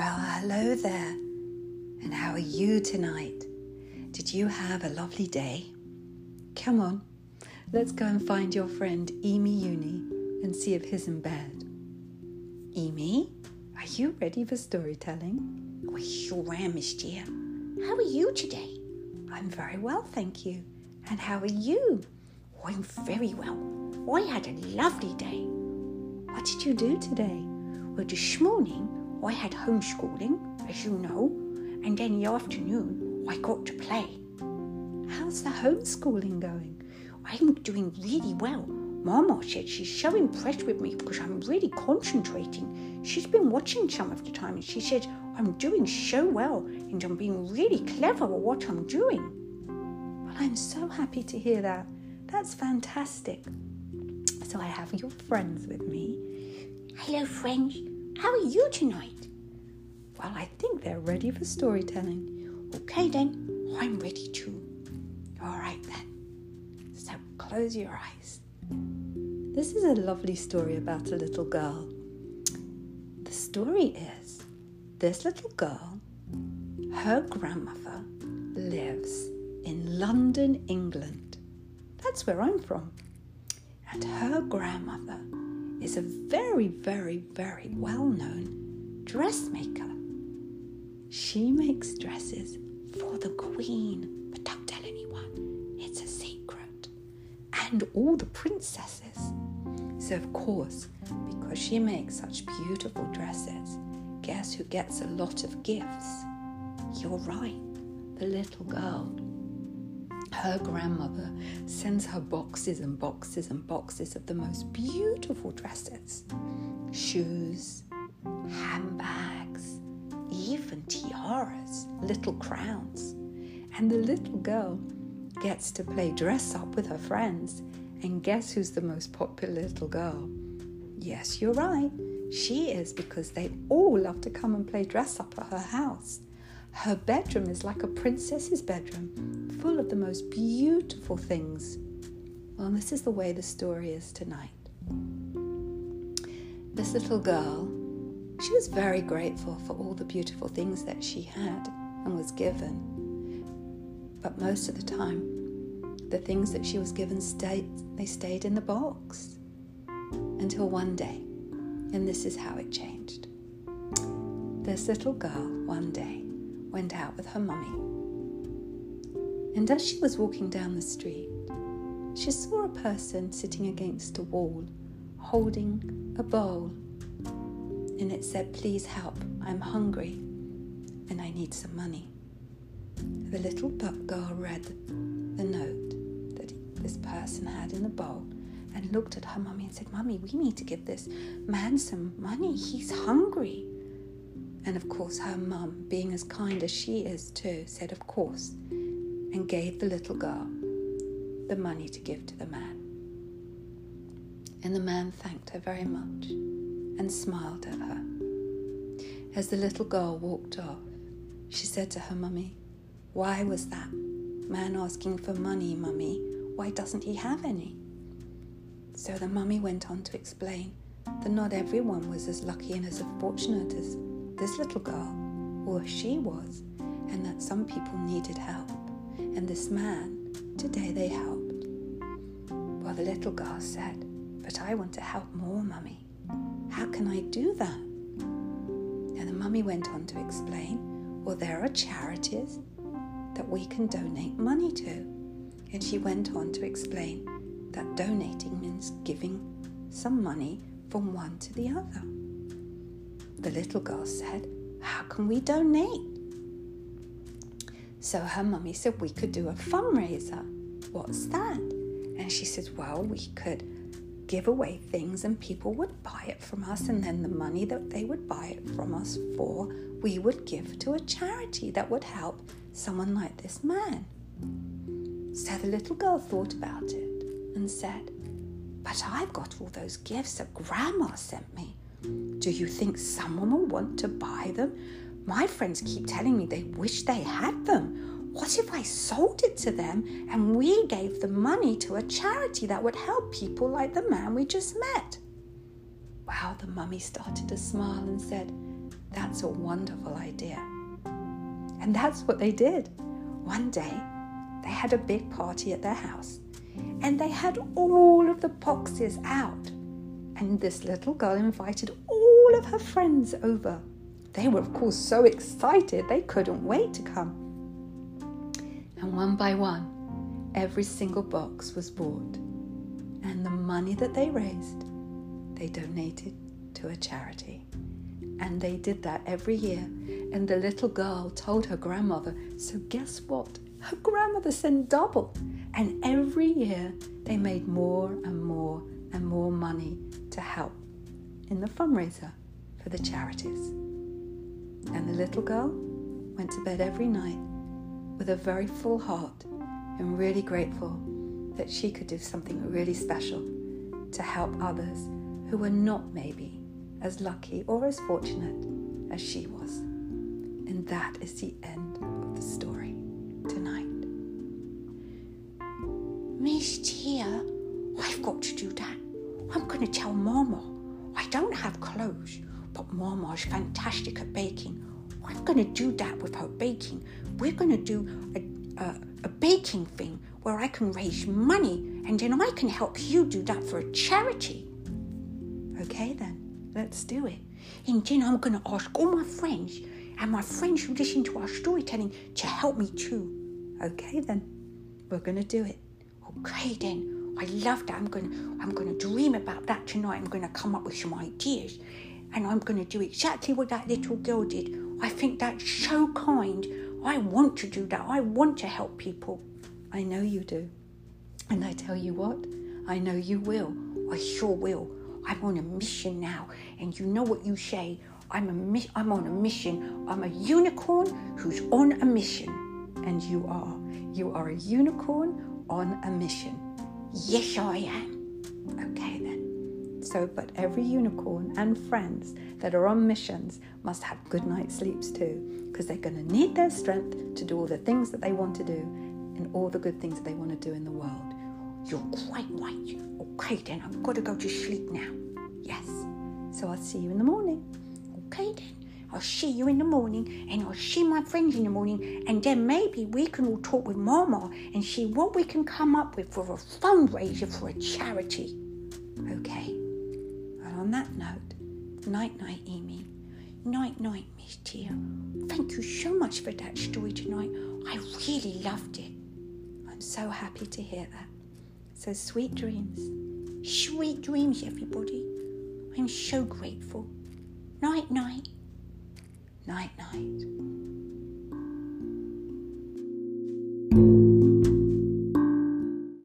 Well, hello there. And how are you tonight? Did you have a lovely day? Come on, let's go and find your friend Emi Uni and see if he's in bed. Emi, are you ready for storytelling? I sure am, Miss Tia. How are you today? I'm very well, thank you. And how are you? I'm very well. I had a lovely day. What did you do today? Well, this morning I had homeschooling, as you know, and the afternoon I got to play. How's the homeschooling going? I'm doing really well. Mama said she's so impressed with me because I'm really concentrating. She's been watching some of the time and she said I'm doing so well and I'm being really clever at what I'm doing. Well, I'm so happy to hear that. That's fantastic. So I have your friends with me. Hello, friends. How are you tonight? Well, I think they're ready for storytelling. Okay, then. I'm ready too. All right, then. So close your eyes. This is a lovely story about a little girl. The story is this little girl, her grandmother lives in London, England. That's where I'm from. And her grandmother is a very, very, very well known dressmaker. She makes dresses for the Queen, but don't tell anyone, it's a secret. And all the princesses. So, of course, because she makes such beautiful dresses, guess who gets a lot of gifts? You're right, the little girl her grandmother sends her boxes and boxes and boxes of the most beautiful dresses, shoes, handbags, even tiaras, little crowns. And the little girl gets to play dress up with her friends. And guess who's the most popular little girl? Yes, you're right. She is because they all love to come and play dress up at her house. Her bedroom is like a princess's bedroom, full of the most beautiful things. Well, this is the way the story is tonight. This little girl, she was very grateful for all the beautiful things that she had and was given. But most of the time, the things that she was given stayed, they stayed in the box. Until one day, and this is how it changed. This little girl, one day, went out with her mummy. And as she was walking down the street, she saw a person sitting against a wall holding a bowl. And it said, Please help, I'm hungry and I need some money. The little pup girl read the note that this person had in the bowl and looked at her mummy and said, Mummy, we need to give this man some money. He's hungry. And of course, her mum, being as kind as she is too, said, Of course, and gave the little girl the money to give to the man. And the man thanked her very much and smiled at her. As the little girl walked off, she said to her mummy, Why was that man asking for money, mummy? Why doesn't he have any? So the mummy went on to explain that not everyone was as lucky and as fortunate as this little girl, or she was, and that some people needed help. And this man, today they helped. Well, the little girl said, But I want to help more, Mummy. How can I do that? And the mummy went on to explain, Well, there are charities that we can donate money to. And she went on to explain that donating means giving some money from one to the other. The little girl said, How can we donate? So her mummy said, We could do a fundraiser. What's that? And she said, Well, we could give away things and people would buy it from us, and then the money that they would buy it from us for, we would give to a charity that would help someone like this man. So the little girl thought about it and said, But I've got all those gifts that Grandma sent me. Do you think someone will want to buy them? My friends keep telling me they wish they had them. What if I sold it to them and we gave the money to a charity that would help people like the man we just met? Wow, the mummy started to smile and said, That's a wonderful idea. And that's what they did. One day, they had a big party at their house and they had all of the boxes out. And this little girl invited all of her friends over. They were, of course, so excited they couldn't wait to come. And one by one, every single box was bought. And the money that they raised, they donated to a charity. And they did that every year. And the little girl told her grandmother, So guess what? Her grandmother sent double. And every year they made more and more and more money to help in the fundraiser for the charities. And the little girl went to bed every night with a very full heart and really grateful that she could do something really special to help others who were not maybe as lucky or as fortunate as she was. And that is the end of the story tonight. Miss Tia, I've got to do that. I'm going to tell Mama. I don't have clothes, but Mama's fantastic at baking. I'm going to do that with her baking. We're going to do a, a, a baking thing where I can raise money and then I can help you do that for a charity. Okay, then, let's do it. And then I'm going to ask all my friends and my friends who listen to our storytelling to help me too. Okay, then, we're going to do it. Okay, then. I love that. I'm going to I'm going to dream about that tonight. I'm going to come up with some ideas and I'm going to do exactly what that little girl did. I think that's so kind. I want to do that. I want to help people. I know you do. And I tell you what, I know you will. I sure will. I'm on a mission now, and you know what you say. I'm a mi- I'm on a mission. I'm a unicorn who's on a mission. And you are. You are a unicorn on a mission. Yes, I am. Okay then. So, but every unicorn and friends that are on missions must have good night sleeps too, because they're going to need their strength to do all the things that they want to do and all the good things that they want to do in the world. You're quite right. Okay, then I've got to go to sleep now. Yes. So I'll see you in the morning. Okay, then. I'll see you in the morning and I'll see my friends in the morning and then maybe we can all talk with Mama and see what we can come up with for a fundraiser for a charity. Okay. On that note, night night, Amy. Night night, Miss Tia. Thank you so much for that story tonight. I really loved it. I'm so happy to hear that. So sweet dreams. Sweet dreams, everybody. I'm so grateful. Night night. Night night.